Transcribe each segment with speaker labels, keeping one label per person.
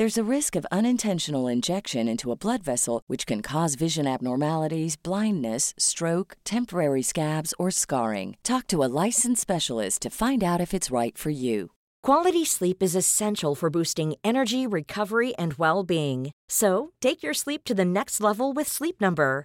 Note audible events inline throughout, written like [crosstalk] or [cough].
Speaker 1: There's a risk of unintentional injection into a blood vessel, which can cause vision abnormalities, blindness, stroke, temporary scabs, or scarring. Talk to a licensed specialist to find out if it's right for you.
Speaker 2: Quality sleep is essential for boosting energy, recovery, and well being. So, take your sleep to the next level with Sleep Number.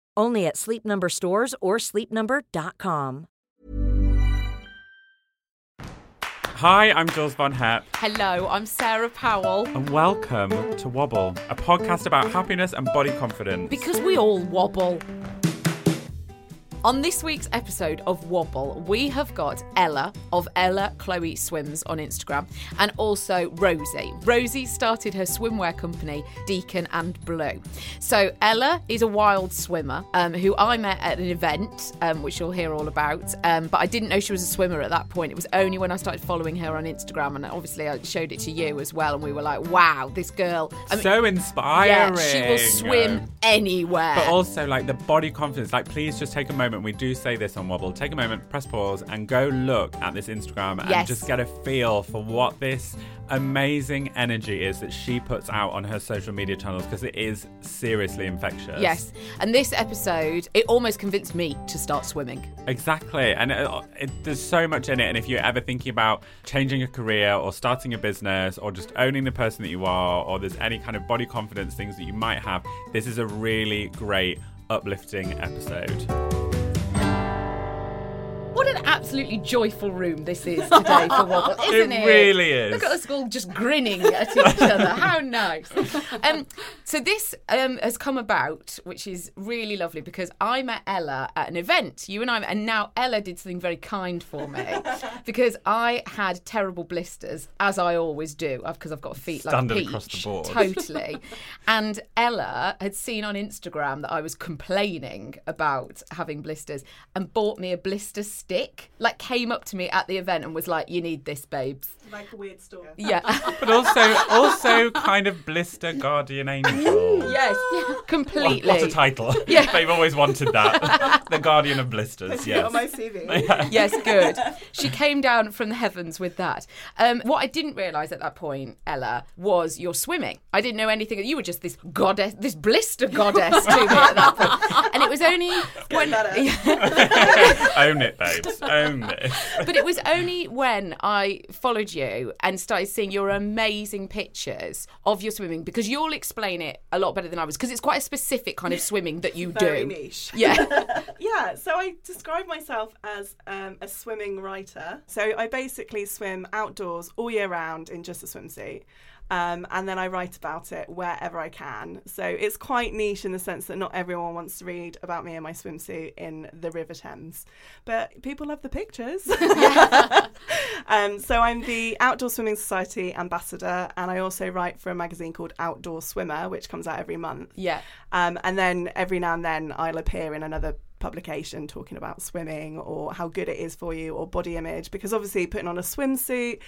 Speaker 2: Only at Sleep Number stores or sleepnumber.com.
Speaker 3: Hi, I'm Jules Von Hep,
Speaker 4: Hello, I'm Sarah Powell.
Speaker 3: and welcome to Wobble, a podcast about happiness and body confidence.
Speaker 4: Because we all wobble. On this week's episode of Wobble, we have got Ella of Ella Chloe Swims on Instagram and also Rosie. Rosie started her swimwear company, Deakin and Blue. So Ella is a wild swimmer um, who I met at an event, um, which you'll hear all about. Um, but I didn't know she was a swimmer at that point. It was only when I started following her on Instagram, and obviously I showed it to you as well. And we were like, "Wow, this girl!" I mean,
Speaker 3: so inspiring.
Speaker 4: yeah, she will swim anywhere.
Speaker 3: But also, like the body confidence. Like, please just take a moment. We do say this on Wobble. Take a moment, press pause, and go look at this Instagram and
Speaker 4: Yes.
Speaker 3: just get a feel for what this amazing energy is that she puts out on her social media channels because it is seriously infectious.
Speaker 4: Yes, and this episode, it almost convinced me to start swimming.
Speaker 3: Exactly. And it, uh, it, there's so much in it. And if you're ever thinking about changing a career or starting a business or just owning the person that you are, or there's any kind of body confidence things that you might have, this is a really great, uplifting episode.
Speaker 4: What an absolutely joyful room this is [laughs] today for Wobble, isn't it?
Speaker 3: It really is.
Speaker 4: Look at us all just grinning at each other. How nice. [laughs] Um, so this um, has come about, which is really lovely because I met Ella at an event. You and I, and now Ella did something very kind for me [laughs] because I had terrible blisters, as I always do, because I've got feet
Speaker 3: Standard
Speaker 4: like a
Speaker 3: across the
Speaker 4: peach.
Speaker 3: board.
Speaker 4: Totally. and Ella had seen on Instagram that I was complaining about having blisters and bought me a blister stick. Like came up to me at the event and was like, "You need this, babes."
Speaker 5: Like a weird store.
Speaker 4: Yeah. [laughs]
Speaker 3: But also, also kind of blister guardian angel.
Speaker 4: yes. [gasps]
Speaker 3: What,
Speaker 4: Completely.
Speaker 3: what a title.
Speaker 4: Yeah. [laughs]
Speaker 3: They've always wanted that. [laughs] the guardian of blisters, yes.
Speaker 5: on my CV.
Speaker 4: yes, good. She came down from the heavens with that. Um, what I didn't realise at that point, Ella, was you're swimming. I didn't know anything. You were just this goddess, this blister goddess to me at that point. And it was only when,
Speaker 3: Own it, babes. Own it.
Speaker 4: but it was only when I followed you and started seeing your amazing pictures of your swimming because you'll explain it a lot better than I was because it's quite a specific kind of swimming that you
Speaker 5: Very
Speaker 4: do.
Speaker 5: niche.
Speaker 4: Yeah. [laughs] [laughs]
Speaker 5: Yeah, so I describe myself as um, a swimming writer. So I basically swim outdoors all year round in just a swimsuit. Um, and then I write about it wherever I can. So it's quite niche in the sense that not everyone wants to read about me in my swimsuit in the River Thames, but people love the pictures. [laughs] um, so I'm the Outdoor Swimming Society ambassador, and I also write for a magazine called Outdoor Swimmer, which comes out every month.
Speaker 4: Yeah.
Speaker 5: Um, and then every now and then I'll appear in another publication talking about swimming or how good it is for you or body image because obviously putting on a swimsuit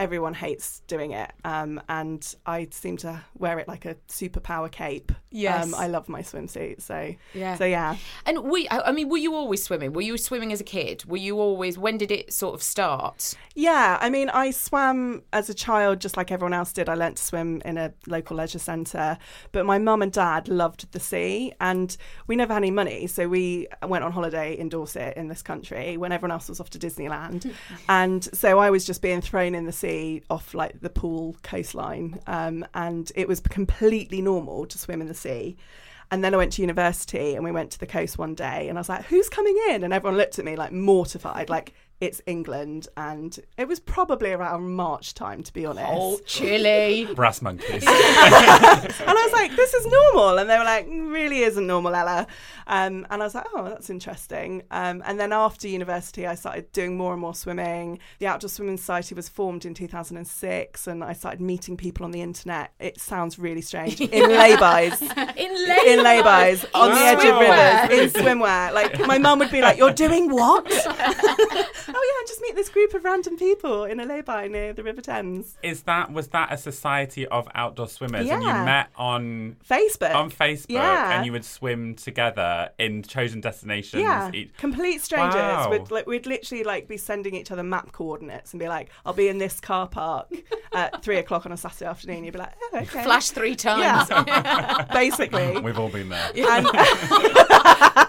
Speaker 5: everyone hates doing it um, and i seem to wear it like a superpower cape
Speaker 6: Yes.
Speaker 5: Um, I love my swimsuit. So
Speaker 6: Yeah.
Speaker 5: So yeah.
Speaker 6: And we, I mean, were you always swimming? Were you swimming as a kid? Were you always? When did it sort of start?
Speaker 5: Yeah, I mean, I swam as a child just like everyone else did. I learnt to swim in a local leisure centre, but my mum and dad loved the sea, and we never had any money, so we went on holiday in Dorset in this country when everyone else was off to Disneyland, [laughs] and so I was just being thrown in the sea off like the Poole coastline, um, and it was completely normal to swim in the sea. And then I went to university and we went to the coast one day and I was like, who's coming in? And everyone looked at me like mortified, like, it's England. And it was probably around March time, to be honest.
Speaker 6: Oh, [laughs] chilly.
Speaker 3: Brass monkeys. [laughs]
Speaker 5: And I was like, this is normal. And they were like, really isn't normal, Ella. Um, and I was like, oh, that's interesting. Um, and then after university, I started doing more and more swimming. The Outdoor Swimming Society was formed in 2006, and I started meeting people on the internet. It sounds really strange. [laughs] In laybys.
Speaker 6: In lay
Speaker 5: in laybys on the edge of
Speaker 6: swimwear.
Speaker 5: rivers in swimwear. Like my mum would be like, "You're doing what?" Oh yeah, and just meet this group of random people in a lay-by near the River Thames.
Speaker 3: Is that was that a society of outdoor swimmers and you met on
Speaker 5: Facebook.
Speaker 3: on Facebook
Speaker 5: Yeah.
Speaker 3: and you would swim together in chosen destinations?
Speaker 5: Yeah,
Speaker 3: each-
Speaker 5: complete strangers.
Speaker 3: Wow.
Speaker 5: We'd, like, we'd literally like be sending each other map coordinates and be like, "I'll be in this car park [laughs] at three o'clock on a Saturday afternoon." You'd be like, oh, "Okay."
Speaker 6: Flash three times.
Speaker 5: Yeah, [laughs] basically. [laughs]
Speaker 3: We've all been there.
Speaker 5: And,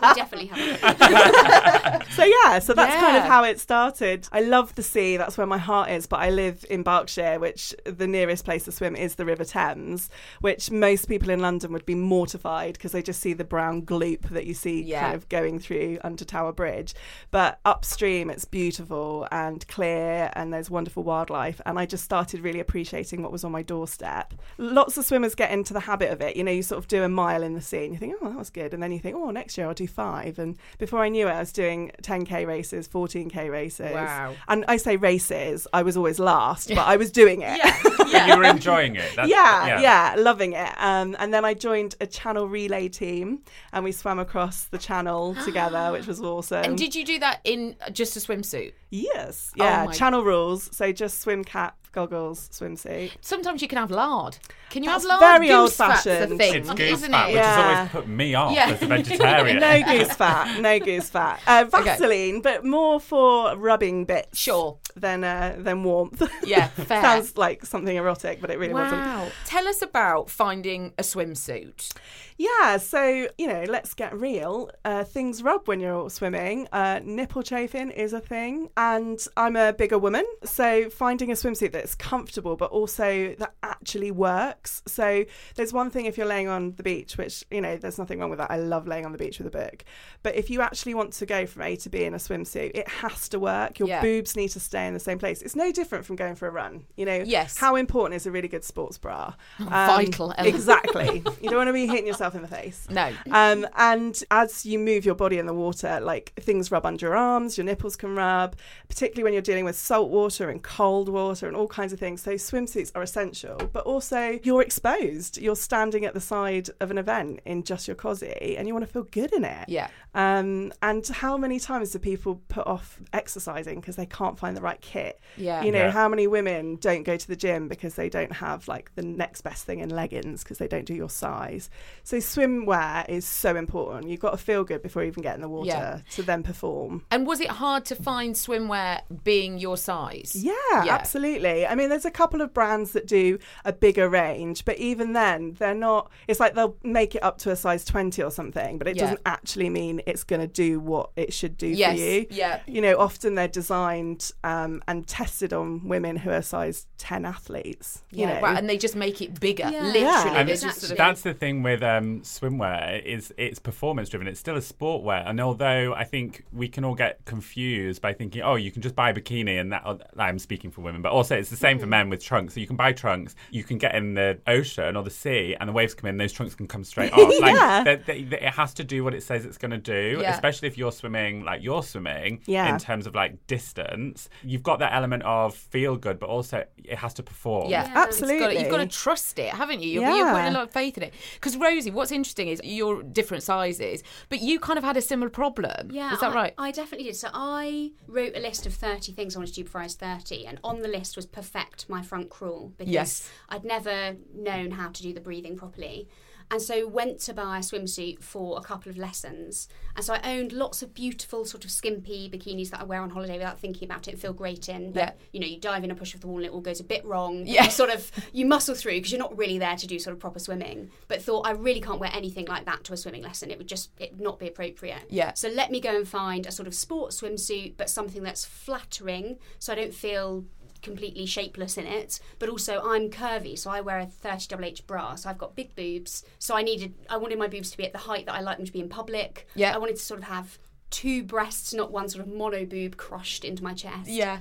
Speaker 7: We definitely have. [laughs]
Speaker 5: so yeah, so that's kind of how it started. I love the sea; that's where my heart is. But I live in Berkshire, which the nearest place to swim is the River Thames, which most people in London would be mortified because they just see the brown gloop that you see
Speaker 6: Yeah.
Speaker 5: kind of going through under Tower Bridge. But upstream, it's beautiful and clear, and there's wonderful wildlife. And I just started really appreciating what was on my doorstep. Lots of swimmers get into the habit of it. You know, you sort of do a mile in the sea, and you think, oh, that was good, and then you think, oh, next year I'll do five. And before I knew it, I was doing 10k races, 14k races.
Speaker 6: Wow.
Speaker 5: And I say races, I was always last, but I was doing it. [laughs] [laughs]
Speaker 3: And you were enjoying it. That's-
Speaker 5: Yeah, yeah, loving it. Um, and then I joined a channel relay team, and we swam across the channel [gasps] together, which was awesome.
Speaker 6: And did you do that in just a swimsuit?
Speaker 5: yes,
Speaker 6: Oh
Speaker 5: yeah,
Speaker 6: my-
Speaker 5: channel rules. So just swim cap, goggles, swimsuit.
Speaker 6: Sometimes you can have lard. Can you
Speaker 5: That's
Speaker 6: have lard?
Speaker 5: very
Speaker 6: Goose
Speaker 5: old-fashioned.
Speaker 6: a thing,
Speaker 3: It's goose
Speaker 6: isn't
Speaker 3: fat,
Speaker 6: it?
Speaker 3: which has always put me off
Speaker 6: Yeah.
Speaker 3: as a [laughs] vegetarian.
Speaker 5: No goose fat, no goose fat. Uh, Vaseline, but more for rubbing bits.
Speaker 6: Sure.
Speaker 5: Than uh, than warmth.
Speaker 6: Yeah, [laughs] fair.
Speaker 5: Sounds like something erotic, but it really wasn't.
Speaker 6: Wow. Tell us about finding a swimsuit.
Speaker 5: Yeah, so you know, let's get real. Uh, things rub when you're swimming. Uh, nipple chafing is a thing, and I'm a bigger woman, so finding a swimsuit that's comfortable but also that actually works. So there's one thing if you're laying on the beach, which you know, there's nothing wrong with that. I love laying on the beach with a book, but if you actually want to go from A to B in a swimsuit, it has to work. Your
Speaker 6: Yeah.
Speaker 5: boobs need to stay in the same place. It's no different from going for a run. You know,
Speaker 6: Yes.
Speaker 5: How important is a really good sports bra? [laughs] Um,
Speaker 6: Vital element.
Speaker 5: Exactly. [laughs] you don't want to be hitting yourself in the face.
Speaker 6: No.
Speaker 5: Um, and as you move your body in the water, like things rub under your arms, your nipples can rub, particularly when you're dealing with salt water and cold water and all kinds of things. So swimsuits are essential, but also you're exposed. You're standing at the side of an event in just your cozy and you want to feel good in it.
Speaker 6: Yeah.
Speaker 5: Um, and how many times do people put off exercising because they can't find the right kit?
Speaker 6: Yeah.
Speaker 5: You know,
Speaker 3: Yeah.
Speaker 5: how many women don't go to the gym because they don't have like the next best thing in leggings because they don't do your size? So swimwear is so important. You've got to feel good before you even get in the water
Speaker 6: Yeah.
Speaker 5: to then perform.
Speaker 6: And was it hard to find swimwear being your size?
Speaker 5: Yeah,
Speaker 6: Yeah.
Speaker 5: absolutely. I mean, there's a couple of brands that do a bigger range, but even then, they're not. It's like they'll make it up to a size 20 or something, but it
Speaker 6: Yeah.
Speaker 5: doesn't actually mean it's going to do what it should do
Speaker 6: Yes,
Speaker 5: for you.
Speaker 6: yeah.
Speaker 5: You know, often they're designed um, and tested on women who are size 10 athletes. You
Speaker 6: Yeah,
Speaker 5: know,
Speaker 6: right, and they just make it bigger,
Speaker 7: Yeah.
Speaker 6: literally.
Speaker 5: Yeah.
Speaker 3: And it's-
Speaker 6: just sort of-
Speaker 3: that's the thing with um, swimwear is it's performance driven. It's still a sport wear, and although I think we can all get confused by thinking, oh, you can just buy a bikini, and that I'm speaking for women, but also it's the same for mm-hmm. men with trunks. So you can buy trunks, you can get in the ocean or the sea, and the waves come in, those trunks can come straight [laughs] off. Like
Speaker 5: Yeah.
Speaker 3: it has to do what it says it's going to do,
Speaker 6: Yeah.
Speaker 3: especially if you're swimming like you're swimming
Speaker 5: Yeah.
Speaker 3: in terms of like distance. You've got that element of feel good, but also it has to perform.
Speaker 6: Yeah,
Speaker 7: Yeah.
Speaker 6: It's got to, you've got to trust it, haven't you? You're, you're putting a lot of faith in it. Because Rosie, what's interesting is you're different sizes, but you kind of had a similar problem.
Speaker 7: Yeah,
Speaker 6: is that
Speaker 7: I,
Speaker 6: right?
Speaker 7: I definitely did. So I wrote a list of 30 things I wanted to do before I was 30, and on the list was perfect my front crawl because
Speaker 6: Yes.
Speaker 7: I'd never known how to do the breathing properly. and so went to buy a swimsuit for a couple of lessons. And so I owned lots of beautiful, sort of skimpy bikinis that I wear on holiday without thinking about it and feel great in. But,
Speaker 4: Yeah.
Speaker 7: you know, you dive in a push of the wall and it all goes a bit wrong. [laughs]
Speaker 4: Yeah.
Speaker 7: You sort of, you muscle through because you're not really there to do sort of proper swimming. But thought I really can't wear anything like that to a swimming lesson. It would just, it would not be appropriate.
Speaker 4: Yeah.
Speaker 7: So let me go and find a sort of sports swimsuit, but something that's flattering so I don't feel completely shapeless in it but also I'm curvy so I wear a 30 double H bra so I've got big boobs so I needed I wanted my boobs to be at the height that I like them to be in public
Speaker 4: Yeah.
Speaker 7: I wanted to sort of have two breasts not one sort of mono boob crushed into my chest
Speaker 4: Yeah.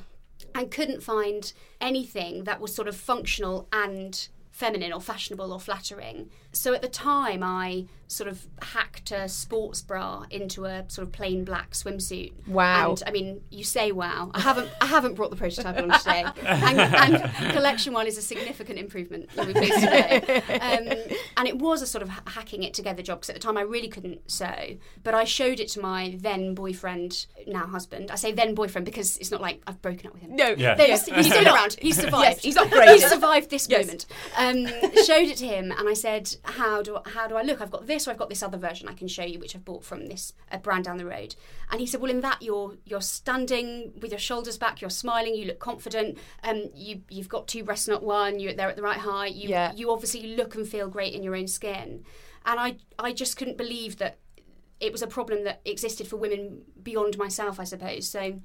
Speaker 7: and couldn't find anything that was sort of functional and feminine or fashionable or flattering. So at the time, I sort of hacked a sports bra into a sort of plain black swimsuit.
Speaker 4: Wow.
Speaker 7: And I mean, you say wow. I haven't I haven't brought the prototype on today, [laughs] and, and collection one is a significant improvement. You'll be pleased to know. Um, and it was a sort of hacking it together job because at the time I really couldn't sew, but I showed it to my then boyfriend, now husband. I say then boyfriend because it's not like I've broken up with him.
Speaker 4: No.
Speaker 3: Yeah.
Speaker 7: There's-
Speaker 4: Yes.
Speaker 7: He's still around. He survived.
Speaker 4: Yes, he's upgraded.
Speaker 7: He's survived this
Speaker 4: Yes.
Speaker 7: moment. Um, showed it to him, and I said, "How do how do I look? I've got this, or I've got this other version I can show you, which I've bought from this uh, brand down the road." And he said, "Well, in that you're you're standing with your shoulders back, you're smiling, you look confident, um, you you've got two breasts, not one. You're they're at the right height. You
Speaker 4: Yeah.
Speaker 7: you obviously look and feel great in your own skin." And I I just couldn't believe that it was a problem that existed for women beyond myself, I suppose. So.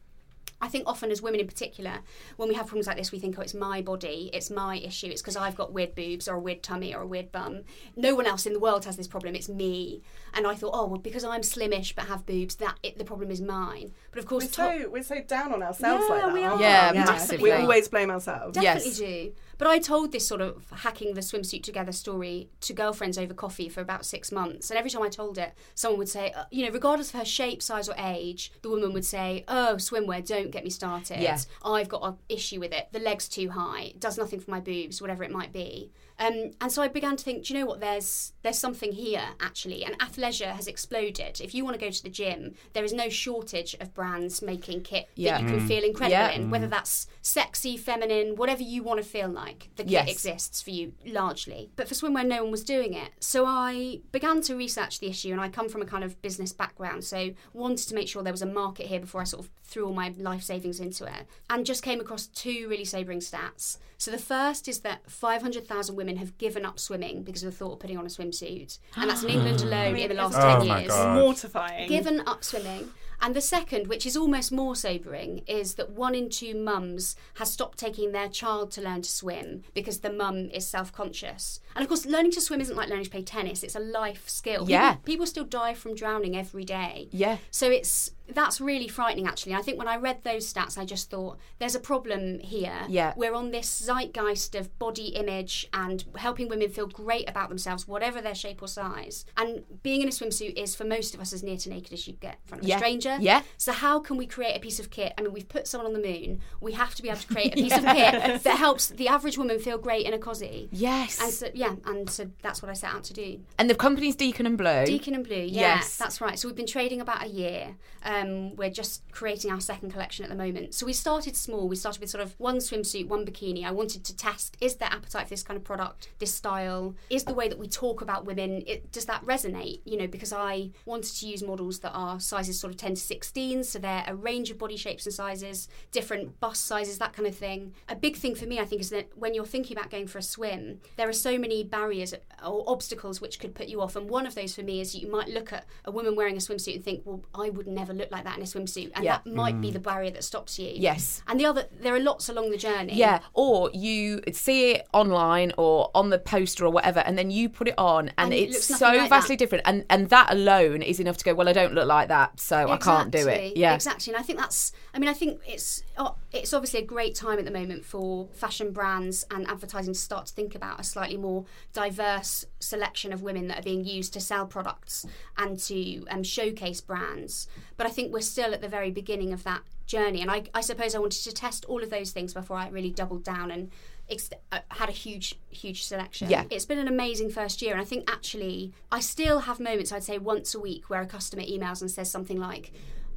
Speaker 7: I think often as women in particular, when we have problems like this, we think, oh, it's my body, it's my issue, it's because I've got weird boobs or a weird tummy or a weird bum. No one else in the world has this problem, it's me. And I thought, oh, well, because I'm slimish but have boobs, that it, the problem is mine. But of course,
Speaker 5: We're
Speaker 7: to-
Speaker 5: so we're so down on ourselves
Speaker 7: Yeah,
Speaker 5: like that.
Speaker 7: we
Speaker 5: aren't
Speaker 7: are.
Speaker 4: Yeah,
Speaker 5: we?
Speaker 4: massively.
Speaker 5: We always blame ourselves.
Speaker 7: Definitely
Speaker 4: Yes.
Speaker 7: do. But I told this sort of hacking the swimsuit together story to girlfriends over coffee for about six months. And every time I told it, someone would say, uh, you know, regardless of her shape, size, or age, the woman would say, oh, swimwear, don't get me started.
Speaker 4: Yeah.
Speaker 7: I've got an issue with it. The leg's too high. It does nothing for my boobs, whatever it might be. Um, and so I began to think, do you know what? There's there's something here actually, and athleisure has exploded. If you want to go to the gym, there is no shortage of brands making kit
Speaker 4: Yeah.
Speaker 7: that you can feel incredible
Speaker 4: Yeah.
Speaker 7: in, whether that's sexy, feminine, whatever you want to feel like. The kit
Speaker 4: Yes.
Speaker 7: exists for you largely. But for swimwear, no one was doing it. So I began to research the issue, and I come from a kind of business background, so wanted to make sure there was a market here before I sort of threw all my life savings into it, and just came across two really sobering stats. So the first is that 500,000 women have given up swimming because of the thought of putting on a swimsuit, and that's in [gasps] England alone in the last
Speaker 3: Oh
Speaker 7: 10
Speaker 3: my
Speaker 7: years
Speaker 3: God.
Speaker 5: Mortifying.
Speaker 7: given up swimming. And the second, which is almost more sobering, is that one in two mums has stopped taking their child to learn to swim because the mum is self conscious. And of course, learning to swim isn't like learning to play tennis, it's a life skill.
Speaker 4: Yeah.
Speaker 7: People, people still die from drowning every day.
Speaker 4: Yeah.
Speaker 7: So it's that's really frightening actually. I think when I read those stats I just thought there's a problem here.
Speaker 4: Yeah.
Speaker 7: We're on this zeitgeist of body image and helping women feel great about themselves whatever their shape or size. And being in a swimsuit is for most of us as near to naked as you get in front of
Speaker 4: Yeah.
Speaker 7: a stranger.
Speaker 4: Yeah.
Speaker 7: So how can we create a piece of kit? I mean we've put someone on the moon. We have to be able to create a [laughs] piece of kit that helps the average woman feel great in a cosy.
Speaker 4: Yes.
Speaker 7: And so yeah, and so that's what I set out to do.
Speaker 4: And the company's Deakin and Blue.
Speaker 7: Deakin and Blue, yeah,
Speaker 4: Yes.
Speaker 7: that's right. So we've been trading about a year. Um, Um, we're just creating our second collection at the moment. So we started small. We started with sort of one swimsuit, one bikini. I wanted to test: is there appetite for this kind of product, this style? Is the way that we talk about women? It, does that resonate? You know, because I wanted to use models that are sizes sort of ten to sixteen, so they're a range of body shapes and sizes, different bust sizes, that kind of thing. A big thing for me, I think, is that when you're thinking about going for a swim, there are so many barriers or obstacles which could put you off. And one of those for me is you might look at a woman wearing a swimsuit and think, well, I would never look like that in a swimsuit. And
Speaker 4: Yeah.
Speaker 7: that might be the barrier that stops you.
Speaker 4: Yes.
Speaker 7: And the other, there are lots along the journey.
Speaker 4: Yeah, or you see it online or on the poster or whatever, and then you put it on, and,
Speaker 7: And it
Speaker 4: it's
Speaker 7: looks
Speaker 4: so
Speaker 7: like
Speaker 4: vastly
Speaker 7: that.
Speaker 4: different, and and that alone is enough to go. Well, I don't look like that, so I can't do it. Yeah,
Speaker 7: exactly. And I think that's. I mean, I think it's oh, it's obviously a great time at the moment for fashion brands and advertising to start to think about a slightly more diverse selection of women that are being used to sell products and to um, showcase brands. But I think we're still at the very beginning of that journey, and I, I suppose I wanted to test all of those things before I really doubled down and. Ex- uh, had a huge, huge selection.
Speaker 4: Yeah.
Speaker 7: It's been an amazing first year, and I think actually I still have moments. I'd say once a week where a customer emails and says something like,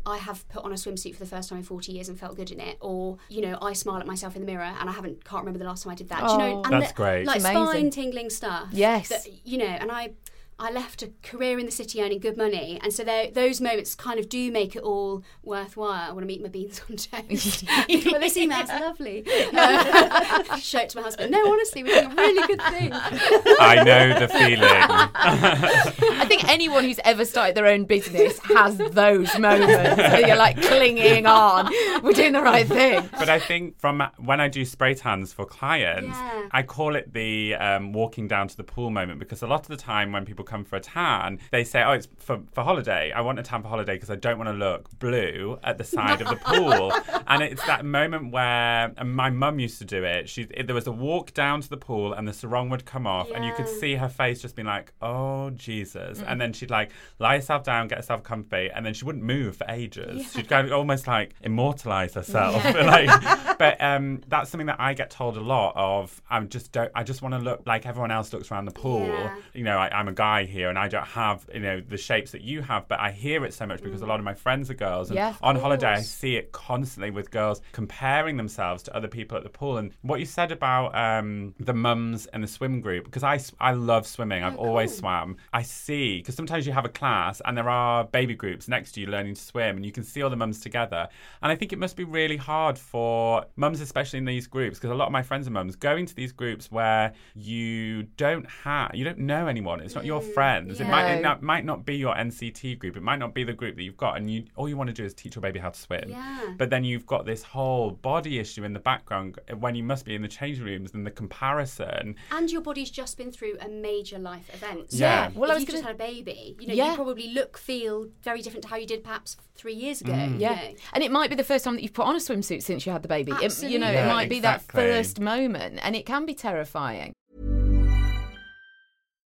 Speaker 7: I have put on a swimsuit for the first time in 40 years and felt good in it. Or, you know, I smile at myself in the mirror and I haven't can't remember the last time I did that. Do you know,
Speaker 4: Oh.
Speaker 7: and
Speaker 3: That's
Speaker 7: the-
Speaker 3: great.
Speaker 7: Like spine tingling stuff.
Speaker 4: Yes.
Speaker 7: That, you know, and I I left a career in the city earning good money, and so those moments kind of do make it all worthwhile. I want to eat my beans on toast. [laughs] [laughs] well, this email's lovely. Uh, [laughs] show it to my husband. No, honestly, we're doing a really good thing.
Speaker 3: I know the feeling.
Speaker 4: I think anyone who's ever started their own business has those moments where you're like clinging on. We're doing the right thing.
Speaker 3: But I think from when I do spray tans for clients,
Speaker 7: Yeah.
Speaker 3: I call it the um, walking down to the pool moment because a lot of the time when people come for a tan, they say, "Oh, it's for, for holiday. I want a tan for holiday because I don't want to look blue at the side of the [laughs] pool." And it's that moment where and my mum used to do it. She there was a walk down to the pool and the sarong would come off, and you could see her face just being like, "Oh Jesus!" And then she'd like lie herself down, get herself comfy, and then she wouldn't move for ages. She'd kind of almost like immortalize herself. [laughs] like, [laughs] but um, that's something that I get told a lot of. I just don't. I just want to look like everyone else looks around the pool.
Speaker 7: Yeah.
Speaker 3: You know, I, I'm a guy here, and I don't have you know the shapes that you have, but I hear it so much because a lot of my friends are girls. And
Speaker 4: Yeah,
Speaker 3: on holiday, I see it constantly with girls comparing themselves to other people at the pool. And what you said about um, the mums and the swim group, because I I love swimming, I've always swam. I see, because sometimes you have a class and there are baby groups next to you learning to swim, and you can see all the mums together. And I think it must be really hard for mums, especially in these groups, because a lot of my friends are mums, going to these groups where you don't have, you don't know anyone. It's not your friends. It might, it not, might not be your NCT group. It might not be the group that you've got, and you all you want to do is teach your baby how to swim.
Speaker 7: Yeah.
Speaker 3: But then you've got this whole body issue in the background when you must be in the changing rooms and the comparison.
Speaker 7: And your body's just been through a major life event. So
Speaker 3: Yeah.
Speaker 4: Well, I was
Speaker 7: you've just
Speaker 4: gonna-
Speaker 7: had a baby, you know,
Speaker 4: Yeah.
Speaker 7: you probably look, feel very different to how you did perhaps three years ago.
Speaker 3: Mm.
Speaker 7: you
Speaker 4: Yeah,
Speaker 7: know.
Speaker 4: and it might be the first time that you've put on a swimsuit since you had the baby. It, you know,
Speaker 7: Absolutely.
Speaker 4: it
Speaker 3: Yeah,
Speaker 4: might be that first moment, and it can be terrifying.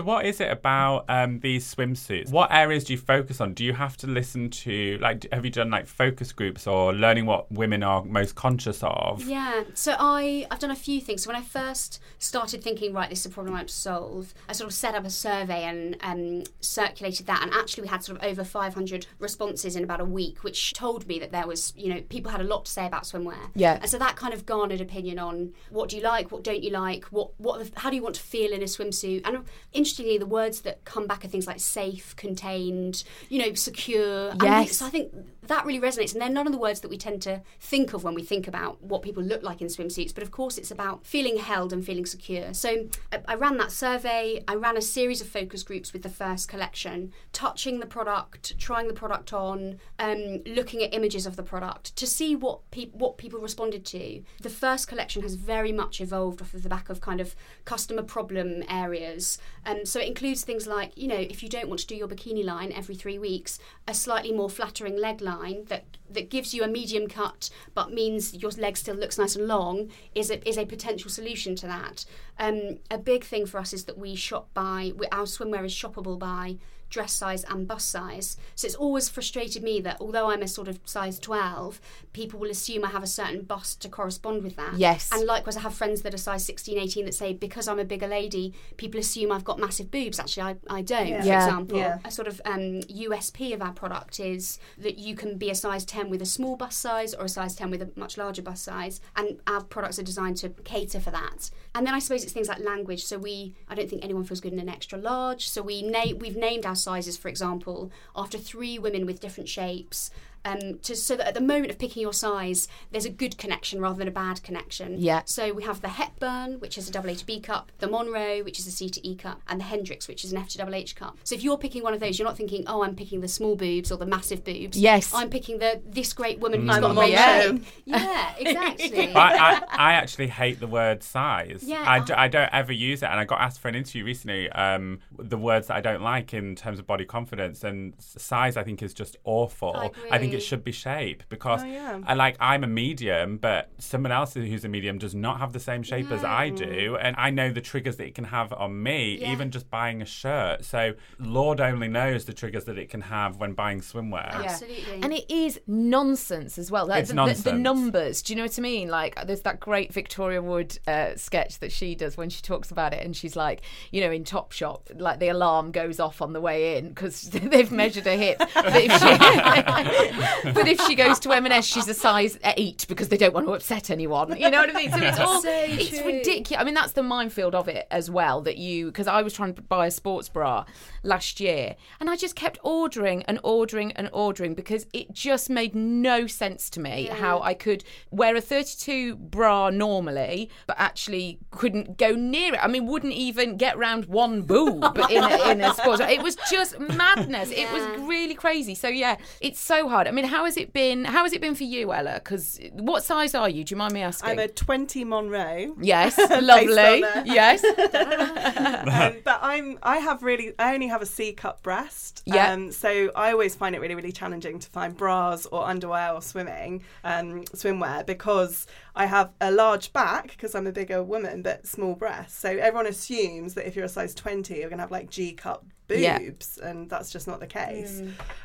Speaker 3: So, what is it about um, these swimsuits? What areas do you focus on? Do you have to listen to, like, have you done like focus groups or learning what women are most conscious of?
Speaker 7: Yeah, so I I've done a few things. So when I first started thinking, right, this is a problem I have to solve, I sort of set up a survey and um, circulated that, and actually we had sort of over 500 responses in about a week, which told me that there was, you know, people had a lot to say about swimwear.
Speaker 4: Yeah.
Speaker 7: and so that kind of garnered opinion on what do you like, what don't you like, what what how do you want to feel in a swimsuit, and interestingly, the words that come back are things like safe, contained, you know, secure. And
Speaker 4: Yes.
Speaker 7: so I think that really resonates, and they're none of the words that we tend to think of when we think about what people look like in swimsuits. But of course, it's about feeling held and feeling secure. So I, I ran that survey. I ran a series of focus groups with the first collection, touching the product, trying the product on, um, looking at images of the product to see what pe- what people responded to. The first collection has very much evolved off of the back of kind of customer problem areas. Um, so it includes things like, you know, if you don't want to do your bikini line every three weeks, a slightly more flattering leg line that that gives you a medium cut but means your leg still looks nice and long is a, is a potential solution to that. Um, a big thing for us is that we shop by, our swimwear is shoppable by dress size and bust size. So it's always frustrated me that although I'm a sort of size 12, people will assume I have a certain bust to correspond with that.
Speaker 4: Yes.
Speaker 7: And likewise, I have friends that are size 16, 18 that say because I'm a bigger lady, people assume I've got massive boobs. Actually, I, I don't,
Speaker 5: Yeah.
Speaker 7: for
Speaker 4: Yeah.
Speaker 7: example.
Speaker 5: Yeah.
Speaker 7: A sort of um, USP of our product is that you can be a size 10 with a small bust size or a size 10 with a much larger bust size. And our products are designed to cater for that. And then I suppose it's things like language. So we, I don't think anyone feels good in an extra large. So we na- we've named our sizes, for example, after three women with different shapes. Um, to, so that at the moment of picking your size, there's a good connection rather than a bad connection.
Speaker 4: Yeah.
Speaker 7: So we have the Hepburn, which is a double A to B cup, the Monroe, which is a C to E cup, and the Hendrix, which is an F to double H cup. So if you're picking one of those, you're not thinking, oh, I'm picking the small boobs or the massive boobs.
Speaker 4: Yes.
Speaker 7: I'm picking the this great woman who's
Speaker 5: I'm
Speaker 7: got a great
Speaker 5: Monroe.
Speaker 7: shape. Yeah, exactly. [laughs]
Speaker 3: I, I, I actually hate the word size.
Speaker 7: Yeah,
Speaker 3: I,
Speaker 7: I-
Speaker 3: do, I don't ever use it. And I got asked for an interview recently um, the words that I don't like in terms of body confidence. And size, I think, is just awful.
Speaker 7: I
Speaker 3: think it
Speaker 7: mm.
Speaker 3: should be shape because
Speaker 5: Oh, yeah.
Speaker 3: I like I'm a medium, but someone else who's a medium does not have the same shape as I mm. do. And I know the triggers that it can have on me,
Speaker 7: Yeah.
Speaker 3: even just buying a shirt. So Lord only knows the triggers that it can have when buying swimwear.
Speaker 7: Absolutely.
Speaker 4: And it is nonsense as well. Like
Speaker 3: It's
Speaker 4: the, the- The, numbers. Do you know what I mean? Like there's that great Victoria Wood uh, sketch that she does when she talks about it, and she's like, you know, in Topshop, like the alarm goes off on the way in because [laughs] they've measured her hip. [laughs] If, [laughs] she, [laughs] but if she goes to M&S, she's a size eight because they don't want to upset anyone. You know what I mean? So it's [laughs] all
Speaker 7: So
Speaker 4: it's
Speaker 7: true.
Speaker 4: ridiculous. I mean, that's the minefield of it as well. That you because I was trying to buy a sports bra last year, and I just kept ordering and ordering and ordering because it just made no sense to me how I could wear a 32 bra normally, but actually couldn't go near it. I mean, wouldn't even get round one boob in a, in a sports. bra. It was just madness. It was really crazy. So yeah, it's so hard. I mean, how has it been? How has it been for you, Ella? Because what size are you? Do you mind me asking?
Speaker 5: I'm a 20 Monroe.
Speaker 4: Yes, [laughs] lovely. Yes. [laughs]
Speaker 5: um, [laughs] but I'm I have really I only have a C cup breast.
Speaker 4: Yeah.
Speaker 5: Um, so I always find it really really challenging to find bras or underwear or swimming um, swimwear because I have a large back because I'm a bigger woman but small breasts. So everyone assumes that if you're a size 20 you're gonna have like G cup
Speaker 4: Yeah.
Speaker 5: boobs and that's just not the case.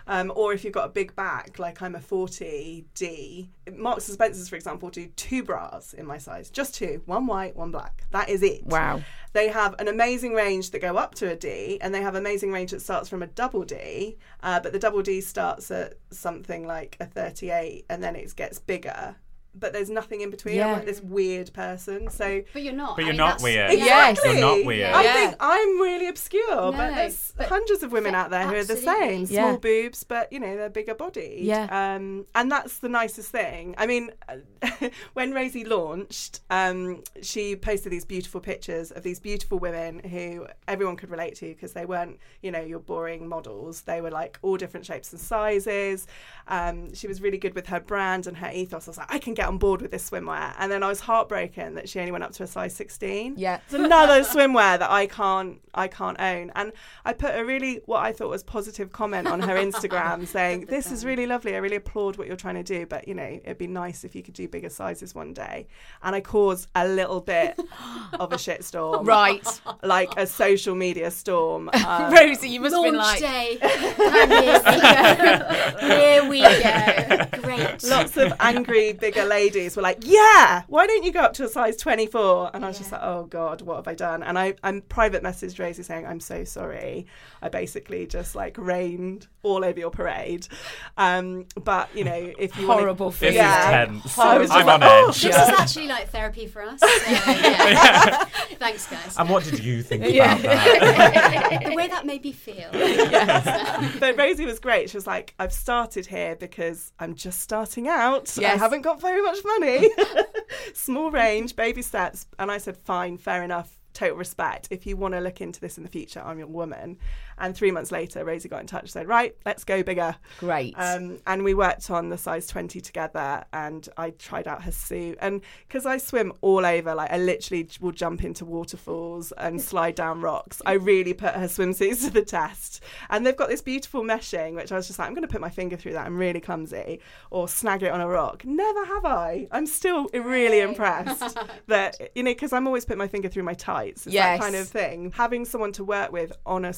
Speaker 5: Um, or if you've got a big back like I'm a 40D. Marks and Spencers for example do two bras in my size, just two, one white, one black. That is it.
Speaker 4: Wow.
Speaker 5: They have an amazing range that go up to a D, and they have amazing range that starts from a double D. Uh, but the double D starts at something like a 38, and then it gets bigger. But there's nothing in between. I'm like this weird person. So
Speaker 7: but you're not.
Speaker 3: But
Speaker 7: I
Speaker 3: you're
Speaker 7: mean,
Speaker 3: not
Speaker 7: that's-
Speaker 3: weird.
Speaker 4: Yes.
Speaker 3: You're not weird.
Speaker 5: I
Speaker 4: Yeah.
Speaker 5: think I'm really obscure,
Speaker 7: No,
Speaker 5: but there's
Speaker 7: but-
Speaker 5: hundreds of women out there who are the
Speaker 7: Absolutely.
Speaker 5: same. Small
Speaker 4: Yeah.
Speaker 5: boobs, but you know they're bigger bodied.
Speaker 4: Yeah.
Speaker 5: Um, and that's the nicest thing. I mean, [laughs] when Rosie launched, um, she posted these beautiful pictures of these beautiful women who everyone could relate to because they weren't, you know, your boring models. They were like all different shapes and sizes. Um, she was really good with her brand and her ethos. I was like, I can get get on board with this swimwear. And then I was heartbroken that she only went up to a size 16.
Speaker 4: Yeah.
Speaker 5: It's another [laughs] swimwear that I can't I can't own. And I put a really what I thought was positive comment on her Instagram [laughs] saying, This is really lovely. I really applaud what you're trying to do, but you know, it'd be nice if you could do bigger sizes one day. And I caused a little bit [laughs] of a shitstorm.
Speaker 4: Right.
Speaker 5: Like a social media storm. Um,
Speaker 4: Rosie, you must have been
Speaker 7: Launch
Speaker 4: like,
Speaker 7: day. And here we go. Here we go. Great.
Speaker 5: Lots of angry bigger ladies were like, "Yeah, why don't you go up to a size 24?" And I was just like, "Oh God, what have I done?" And I, I private messaged Rosie saying, "I'm so sorry. I basically just like rained all over your parade." Um, but you know, if you
Speaker 4: Horrible
Speaker 5: wanna,
Speaker 3: This
Speaker 5: yeah,
Speaker 3: is tense.
Speaker 5: I was just
Speaker 3: I'm
Speaker 5: like,
Speaker 3: on
Speaker 5: "Oh,
Speaker 3: edge.
Speaker 7: This is actually like therapy for us. So, [laughs] yeah. Thanks, guys.
Speaker 3: And what did you think about that?
Speaker 7: the way that made me feel.
Speaker 5: but Rosie was great. She was like, I've started here because I'm just starting out. I haven't got very much money. [laughs] Small range, baby steps. And I said, fine, fair enough. Total respect. If you want to look into this in the future, I'm your woman. And three months later, Rosie got in touch and said, right, let's go bigger.
Speaker 4: Great.
Speaker 5: Um, and we worked on the size 20 together and I tried out her suit. And because I swim all over, like I literally will jump into waterfalls and slide down rocks, I really put her swimsuits to the test. And they've got this beautiful meshing, which I was just like, I'm going to put my finger through that. I'm really clumsy. Or snag it on a rock. Never have I. I'm still really [laughs] impressed that, you know, because I'm always putting my finger through my tights. It's
Speaker 4: Yes.
Speaker 5: that kind of thing. Having someone to work with on a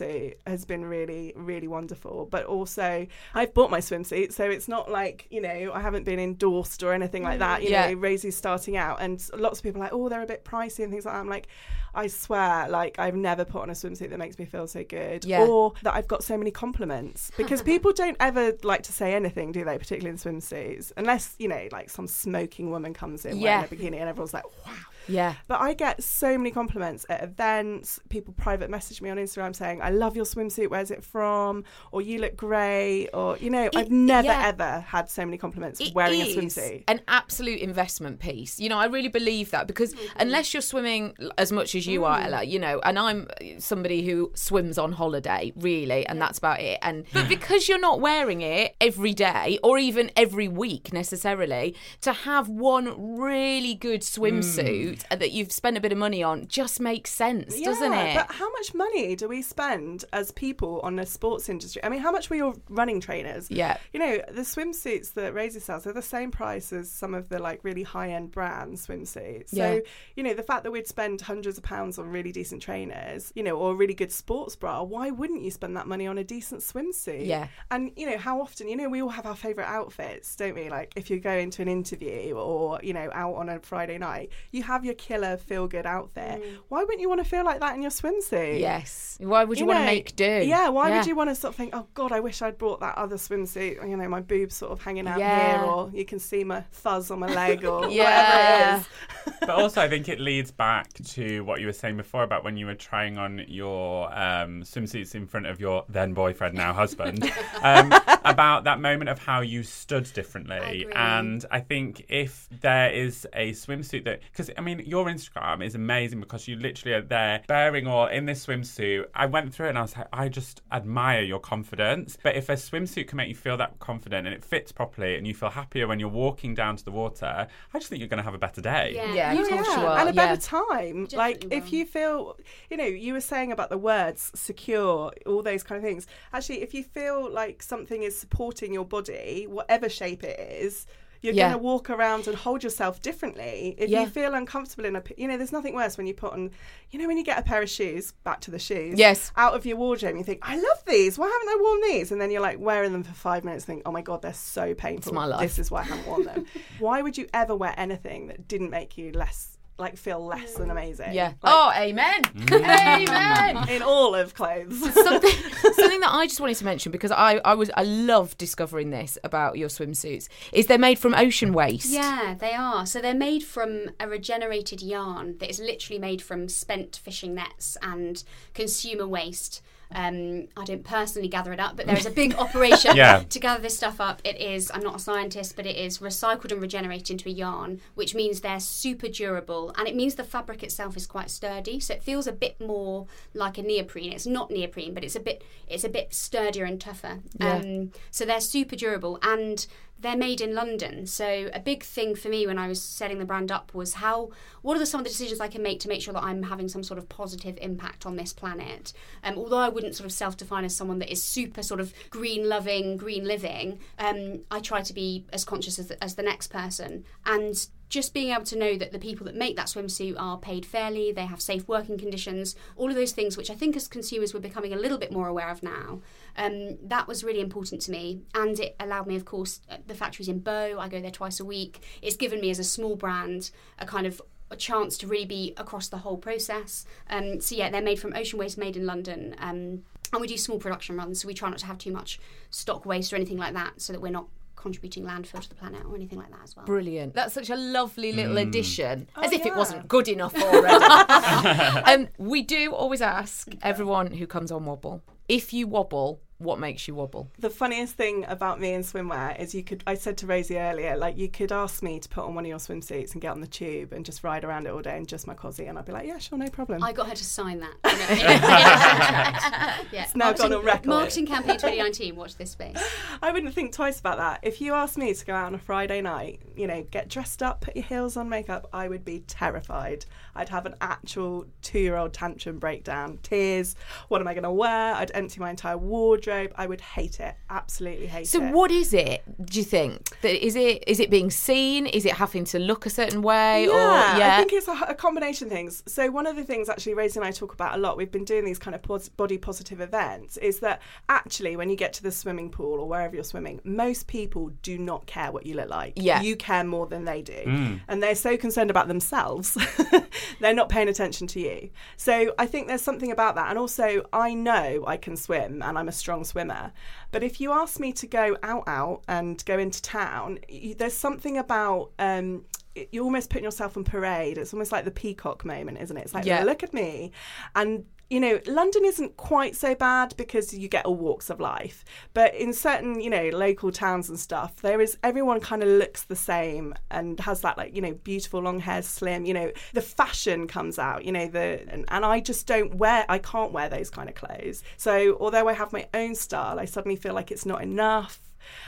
Speaker 5: swimsuit has been really, really wonderful. But also, I've bought my swimsuit, so it's not like, you know, I haven't been endorsed or anything like that. You mm,
Speaker 4: Yeah.
Speaker 5: know, Rosie's starting out, and lots of people are like, oh, they're a bit pricey and things like that. I'm like, I swear, like, I've never put on a swimsuit that makes me feel so good.
Speaker 4: Yeah.
Speaker 5: Or that I've got so many compliments. [laughs] Because people don't ever like to say anything, do they? Particularly in swimsuits. Unless, you know, like some smoking woman comes in
Speaker 4: Yeah.
Speaker 5: wearing a bikini and everyone's like, wow.
Speaker 4: Yeah.
Speaker 5: But I get so many compliments at events. People private message me on Instagram saying, I love your swimsuit. Where's it from? Or you look great. Or, you know, I've never
Speaker 4: yeah.
Speaker 5: ever had so many compliments
Speaker 4: It
Speaker 5: wearing a swimsuit.
Speaker 4: An absolute investment piece. You know, I really believe that because
Speaker 5: Mm-hmm.
Speaker 4: unless you're swimming as much as you
Speaker 5: Mm.
Speaker 4: are, Ella, you know, and I'm somebody who swims on holiday, really, and that's about it. And but [sighs] because you're not wearing it every day or even every week necessarily, to have one really good swimsuit
Speaker 5: Mm.
Speaker 4: Uh, that you've spent a bit of money on just makes sense, doesn't it?
Speaker 5: But how much money do we spend as people on the sports industry? I mean, how much were your running trainers?
Speaker 4: Yeah.
Speaker 5: You know, the swimsuits that Rosie sells are the same price as some of the like really high end brand swimsuits. So,
Speaker 4: Yeah.
Speaker 5: you know, the fact that we'd spend hundreds of pounds on really decent trainers, you know, or a really good sports bra, why wouldn't you spend that money on a decent swimsuit?
Speaker 4: Yeah.
Speaker 5: And, you know, how often, you know, we all have our favourite outfits, don't we? Like if you go into an interview or, you know, out on a Friday night, you have your killer feel good outfit. Why wouldn't you want to feel like that in your swimsuit?
Speaker 4: yes. Why would you, want to make do?
Speaker 5: Yeah, why would you want to sort of think, oh God, I wish I'd brought that other swimsuit, you know, my boobs sort of hanging out
Speaker 4: Yeah.
Speaker 5: here, or you can see my fuzz on my leg, or
Speaker 4: Yeah. [laughs]
Speaker 5: whatever it is. [laughs]
Speaker 3: but also, I think it leads back to what you were saying before about when you were trying on your um, swimsuits in front of your then boyfriend, now husband, [laughs] um, about that moment of how you stood differently.
Speaker 7: agree.
Speaker 3: And I think if there is a swimsuit that, because I mean, your Instagram is amazing because you literally are there bearing all in this swimsuit. I went through it and I was like, I just admire your confidence. But if a swimsuit can make you feel that confident and it fits properly and you feel happier when you're walking down to the water, I just think you're going to have a better day.
Speaker 7: Yeah.
Speaker 4: Yeah, of course you are.
Speaker 5: and a
Speaker 4: yeah.
Speaker 5: better time. like if you feel, you know, you were saying about the words secure, all those kind of things. Actually, if you feel like something is supporting your body, whatever shape it is. You're
Speaker 4: Yeah.
Speaker 5: going to walk around and hold yourself differently. If
Speaker 4: Yeah.
Speaker 5: you feel uncomfortable in a, you know, there's nothing worse when you put on, you know, when you get a pair of shoes, back to the shoes,
Speaker 4: Yes.
Speaker 5: out of your wardrobe, and you think, I love these. Why haven't I worn these? And then you're like wearing them for five minutes, and think, oh my god, they're so painful.
Speaker 4: my life.
Speaker 5: This is why I haven't worn them. [laughs] why would you ever wear anything that didn't make you less, like, feel less than amazing?
Speaker 4: Yeah.
Speaker 5: Like,
Speaker 4: oh, amen. Mm. [laughs] amen.
Speaker 5: in all of clothes. [laughs]
Speaker 4: something something that I just wanted to mention because I, I was I love discovering this about your swimsuits is they're made from ocean waste.
Speaker 7: Yeah, they are. So they're made from a regenerated yarn that is literally made from spent fishing nets and consumer waste. Um, I don't personally gather it up, but there is a big [laughs] operation
Speaker 3: Yeah.
Speaker 7: to gather this stuff up. It is, I'm not a scientist, but it is recycled and regenerated into a yarn, which means they're super durable. And it means the fabric itself is quite sturdy. So it feels a bit more like a neoprene. It's not neoprene, but it's a bit, it's a bit sturdier and tougher.
Speaker 4: Yeah.
Speaker 7: Um, so they're super durable and they're made in London. So a big thing for me when I was setting the brand up was how what are the, some of the decisions I can make to make sure that I'm having some sort of positive impact on this planet. Um, although I wouldn't sort of self-define as someone that is super sort of green loving, green living, um, I try to be as conscious as the, as the next person and just being able to know that the people that make that swimsuit are paid fairly, they have safe working conditions, all of those things which I think as consumers we're becoming a little bit more aware of now. Um, that was really important to me, and it allowed me, of course, uh, the factory's in Bow. I go there twice a week. It's given me as a small brand a kind of a chance to really be across the whole process. Um, so yeah, they're made from ocean waste, made in London. Um, and we do small production runs, so we try not to have too much stock waste or anything like that, so that we're not contributing landfill to the planet or anything like that as well.
Speaker 4: Brilliant. That's such a lovely little
Speaker 3: Mm.
Speaker 4: addition.
Speaker 5: Oh,
Speaker 4: As if it wasn't good enough already. [laughs] um, we do always ask everyone who comes on Wobble if you wobble, what makes you wobble?
Speaker 5: The funniest thing about me in swimwear is you could. I said to Rosie earlier, like you could ask me to put on one of your swimsuits and get on the tube and just ride around it all day in just my cosy, and I'd be like, yeah, sure, no problem.
Speaker 7: I got her to sign that. [laughs] [laughs] yeah.
Speaker 5: It's now gone on record.
Speaker 7: Marketing campaign [laughs] 2019. Watch this space.
Speaker 5: I wouldn't think twice about that. If you asked me to go out on a Friday night, you know, get dressed up, put your heels on, makeup, I would be terrified. I'd have an actual two year old tantrum breakdown, tears. What am I going to wear? I'd empty my entire wardrobe. I would hate it. Absolutely hate
Speaker 4: So
Speaker 5: it.
Speaker 4: So what is it? Do you think that is it? Is it being seen? Is it having to look a certain way?
Speaker 5: Yeah,
Speaker 4: or yeah,
Speaker 5: I think it's a, a combination of things. So one of the things actually Rosie and I talk about a lot, we've been doing these kind of pos- body positive events, is that actually when you get to the swimming pool or wherever you're swimming, most people do not care what you look like.
Speaker 4: Yeah.
Speaker 5: You care more than they do. Mm. And they're so concerned about themselves, [laughs] they're not paying attention to you. So I think there's something about that. And also, I know I can swim and I'm a strong swimmer. But if you ask me to go out, out and go into town, there's something about. Um, you're almost putting yourself on parade. It's almost like the peacock moment, isn't it? It's like,
Speaker 4: Yeah.
Speaker 5: look at me. And, you know, London isn't quite so bad because you get all walks of life. But in certain, you know, local towns and stuff, there is everyone kind of looks the same and has that, like, you know, beautiful long hair, slim, you know, the fashion comes out, you know, the, and, and I just don't wear, I can't wear those kind of clothes. So although I have my own style, I suddenly feel like it's not enough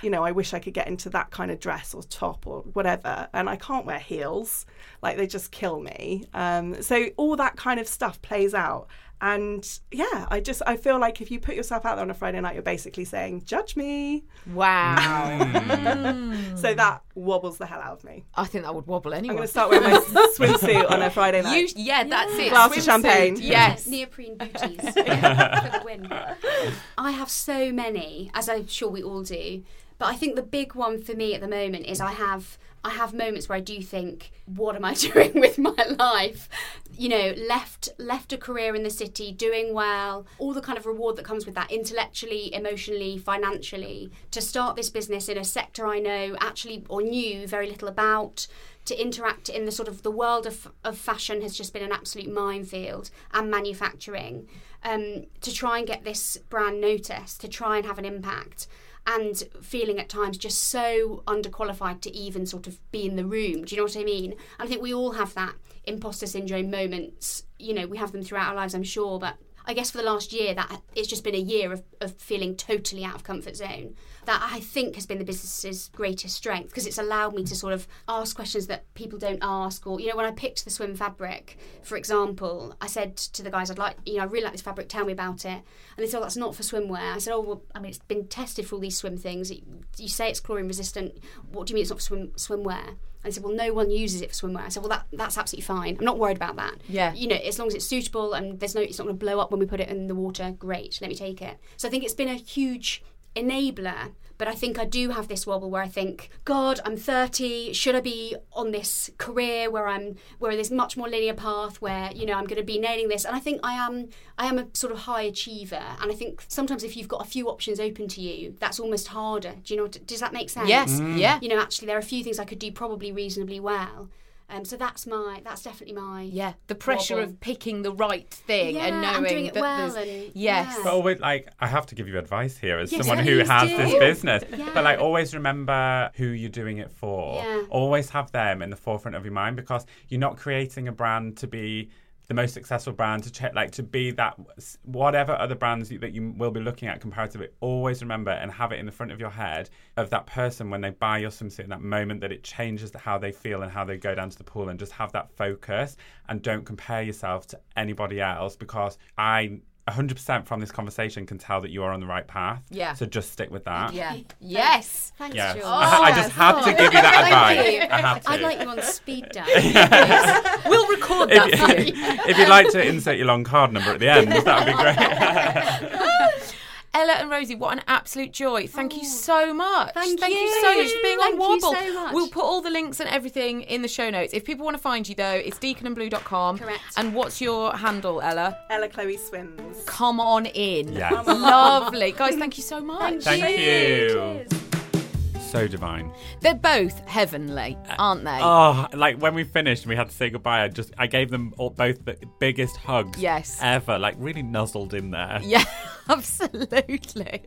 Speaker 5: you know, I wish I could get into that kind of dress or top or whatever. And I can't wear heels, like they just kill me. Um, so all that kind of stuff plays out. And yeah, I just I feel like if you put yourself out there on a Friday night, you're basically saying, "Judge me."
Speaker 4: wow. [laughs]
Speaker 5: So that wobbles the hell out of me.
Speaker 4: I think that would wobble
Speaker 5: I'm
Speaker 4: anyone.
Speaker 5: going to start wearing my [laughs] swimsuit on a Friday night.
Speaker 4: You, yeah, that's it.
Speaker 5: Glass of champagne. [laughs]
Speaker 4: Yes.
Speaker 7: Neoprene booties for the win. I have so many, as I'm sure we all do. But I think the big one for me at the moment is I have I have moments where I do think, what am I [laughs] doing with my life? You know, left left a career in the city, doing well, all the kind of reward that comes with that, intellectually, emotionally, financially, to start this business in a sector I know actually or knew very little about to interact in the sort of the world of, of fashion has just been an absolute minefield and manufacturing. Um, to try and get this brand noticed to try and have an impact and feeling at times just so underqualified to even sort of be in the room. Do you know what i mean? And i think we all have that imposter syndrome moments. You know we have them throughout our lives i'm sure but I guess for the last year, that it's just been a year of, of feeling totally out of comfort zone. That I think has been the business's greatest strength because it's allowed me to sort of ask questions that people don't ask. Or, you know, when I picked the swim fabric, for example, I said to the guys, I'd like, you know, I really like this fabric, tell me about it. And they said, oh, that's not for swimwear. I said, oh, well, I mean, it's been tested for all these swim things. You say it's chlorine resistant. What do you mean it's not for swim, swimwear? And they said, well, no one uses it for swimwear. I said, well, that, that's absolutely fine. I'm not worried about that.
Speaker 4: Yeah.
Speaker 7: You know, as long as it's suitable and there's no, it's not going to blow up when we put it in the water, great, let me take it. So I think it's been a huge enabler. But I think I do have this wobble where I think, God, I'm 30. Should I be on this career where I'm where there's much more linear path where you know I'm going to be nailing this? And I think I am I am a sort of high achiever. And I think sometimes if you've got a few options open to you, that's almost harder. Do you know? Does that make sense?
Speaker 4: Yes. Mm. Yeah.
Speaker 7: You know, actually, there are a few things I could do probably reasonably well. Um, so that's my that's definitely my
Speaker 4: Yeah, the pressure
Speaker 7: wobble.
Speaker 4: of picking the right thing
Speaker 7: Yeah,
Speaker 4: and
Speaker 7: and
Speaker 4: knowing
Speaker 7: doing it
Speaker 4: that
Speaker 7: well
Speaker 4: there's
Speaker 7: and-
Speaker 4: yes.
Speaker 7: yeah.
Speaker 3: But always, like, I have to give you advice here as
Speaker 7: Yes,
Speaker 3: someone who has
Speaker 7: do.
Speaker 3: this business. [laughs]
Speaker 7: Yeah.
Speaker 3: But, like, always remember who you're doing it for.
Speaker 7: Yeah.
Speaker 3: Always have them in the forefront of your mind because you're not creating a brand to be the most successful brand, to check, like to be that whatever other brands that you will be looking at comparatively. Always remember and have it in the front of your head of that person when they buy your swimsuit in that moment that it changes how they feel and how they go down to the pool, and just have that focus and don't compare yourself to anybody else because I 100% from this conversation can tell that you are on the right path.
Speaker 4: Yeah.
Speaker 3: So just stick with that.
Speaker 4: Yeah. Yes.
Speaker 7: Thanks,
Speaker 3: Yeah.
Speaker 7: Jules.
Speaker 3: I, I just had to give you that
Speaker 7: Thank
Speaker 3: advice.
Speaker 7: you.
Speaker 3: I had to.
Speaker 7: I'd like you on speed [laughs] dial.
Speaker 4: We'll record that
Speaker 3: if,
Speaker 4: for you.
Speaker 3: if you'd like to insert your long card number at the end, that would be great. [laughs]
Speaker 4: Ella and Rosie, what an absolute joy. Thank you oh. so much.
Speaker 7: Oh, Thank
Speaker 4: you.
Speaker 7: you.
Speaker 4: so much for being
Speaker 7: Thank
Speaker 4: on
Speaker 7: you
Speaker 4: Wobble.
Speaker 7: so much.
Speaker 4: We'll put all the links and everything in the show notes. If people want to find you, though, it's deakinandblue.com.
Speaker 7: Correct.
Speaker 4: And what's your handle, Ella?
Speaker 5: Ella Chloe Swims.
Speaker 4: Come on in.
Speaker 3: Yes.
Speaker 4: Lovely. Guys, thank you so much.
Speaker 3: Thank you. So divine.
Speaker 4: They're both heavenly, aren't they?
Speaker 3: Oh, like when we finished and we had to say goodbye, I just I gave them all, both the biggest hugs
Speaker 4: Yes.
Speaker 3: ever, like really nuzzled in there.
Speaker 4: Yeah, [laughs] absolutely.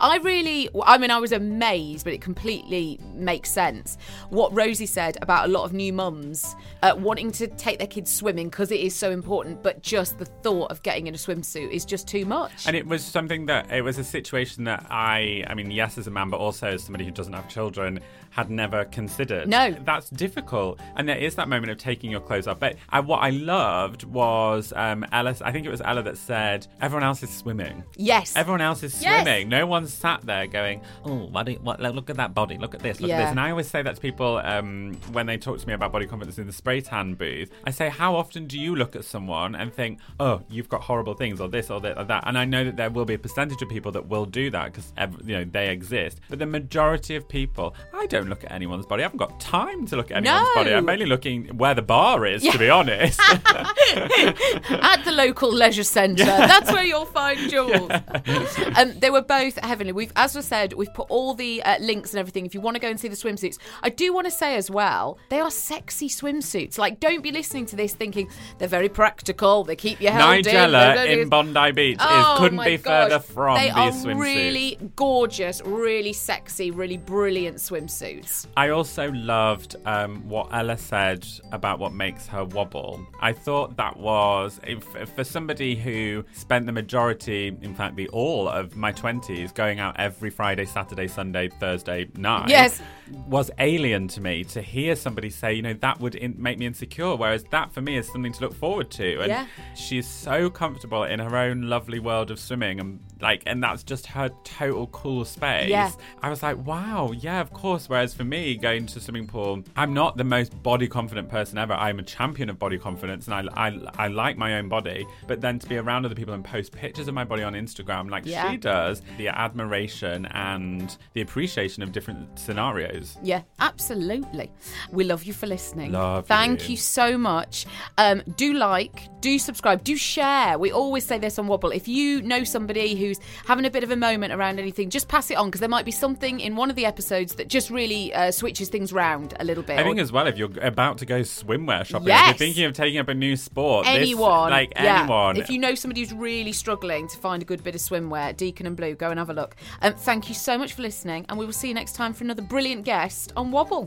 Speaker 4: I really, I mean, I was amazed, but it completely makes sense. What Rosie said about a lot of new mums uh, wanting to take their kids swimming because it is so important, but just the thought of getting in a swimsuit is just too much.
Speaker 3: And it was something that it was a situation that I, I mean, yes, as a man, but also as somebody who doesn't have children, had never considered.
Speaker 4: No.
Speaker 3: that's difficult, and there is that moment of taking your clothes off. But I, what I loved was um, Alice. I think it was Ella that said, "Everyone else is swimming."
Speaker 4: yes.
Speaker 3: Everyone else is
Speaker 4: Yes.
Speaker 3: swimming. No one's sat there going, "Oh, what, do- what, look at that body. Look at this. Look at this." And I always say that to people um, when they talk to me about body confidence in the spray tan booth. I say, "How often do you look at someone and think, oh, you've got horrible things, or this, or that, or that?" And I know that there will be a percentage of people that will do that because you know they exist. But the majority of people, I don't look at anyone's body. I haven't got time to look at anyone's
Speaker 4: No.
Speaker 3: body. I'm mainly looking where the bar is, to be honest. [laughs]
Speaker 4: at the local leisure centre. That's where you'll find [laughs] Jules. Um, they were both heavenly. We've, as I said, we've put all the uh, links and everything. If you want to go and see the swimsuits, I do want to say as well, they are sexy swimsuits. Like, don't be listening to this thinking they're very practical. They keep you held in.
Speaker 3: Nigella in Bondi Beach
Speaker 4: Oh,
Speaker 3: is couldn't
Speaker 4: my
Speaker 3: be
Speaker 4: gosh.
Speaker 3: further from
Speaker 4: they
Speaker 3: these
Speaker 4: are
Speaker 3: swimsuits.
Speaker 4: really gorgeous, really sexy, really brilliant swimsuits.
Speaker 3: I also loved um, what Ella said about what makes her wobble. I thought that was, if, for somebody who spent the majority, in fact, the all of my 20s going out every Friday, Saturday, Sunday, Thursday night,
Speaker 4: Yes.
Speaker 3: Was alien to me to hear somebody say, you know, that would in- make me insecure. Whereas that for me is something to look forward to. And
Speaker 4: Yeah.
Speaker 3: she's so comfortable in her own lovely world of swimming and like and that's just her total cool space.
Speaker 4: Yeah.
Speaker 3: I was like, wow, yeah, of course. Whereas for me, going to swimming pool, I'm not the most body confident person ever. I'm a champion of body confidence and I, I, I like my own body. But then to be around other people and post pictures of my body on Instagram like
Speaker 4: Yeah.
Speaker 3: she does, the admiration and the appreciation of different scenarios.
Speaker 4: Yeah, absolutely. We love you for listening.
Speaker 3: Love
Speaker 4: Thank
Speaker 3: you.
Speaker 4: you so much. Um, do like, do subscribe, do share. We always say this on Wobble. If you know somebody who's having a bit of a moment around anything, just pass it on because there might be something in one of the episodes that just really uh, switches things round a little bit.
Speaker 3: I think as well, if you're about to go swimwear shopping, if you're thinking of taking up a new sport, this-
Speaker 4: anyone,
Speaker 3: like
Speaker 4: yeah.
Speaker 3: anyone,
Speaker 4: If you know somebody who's really struggling to find a good bit of swimwear, Deakin and Blue, go and have a look. Um, thank you so much for listening, and we will see you next time for another brilliant guest on Wobble.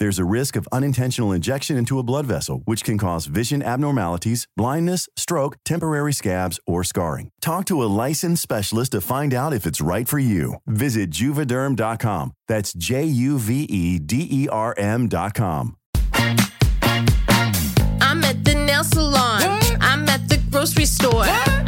Speaker 8: There's a risk of unintentional injection into a blood vessel, which can cause vision abnormalities, blindness, stroke, temporary scabs, or scarring. Talk to a licensed specialist to find out if it's right for you. Visit juvederm.com. That's J U V E D E R M.com.
Speaker 9: I'm at the nail salon. I'm at the grocery store. I'm at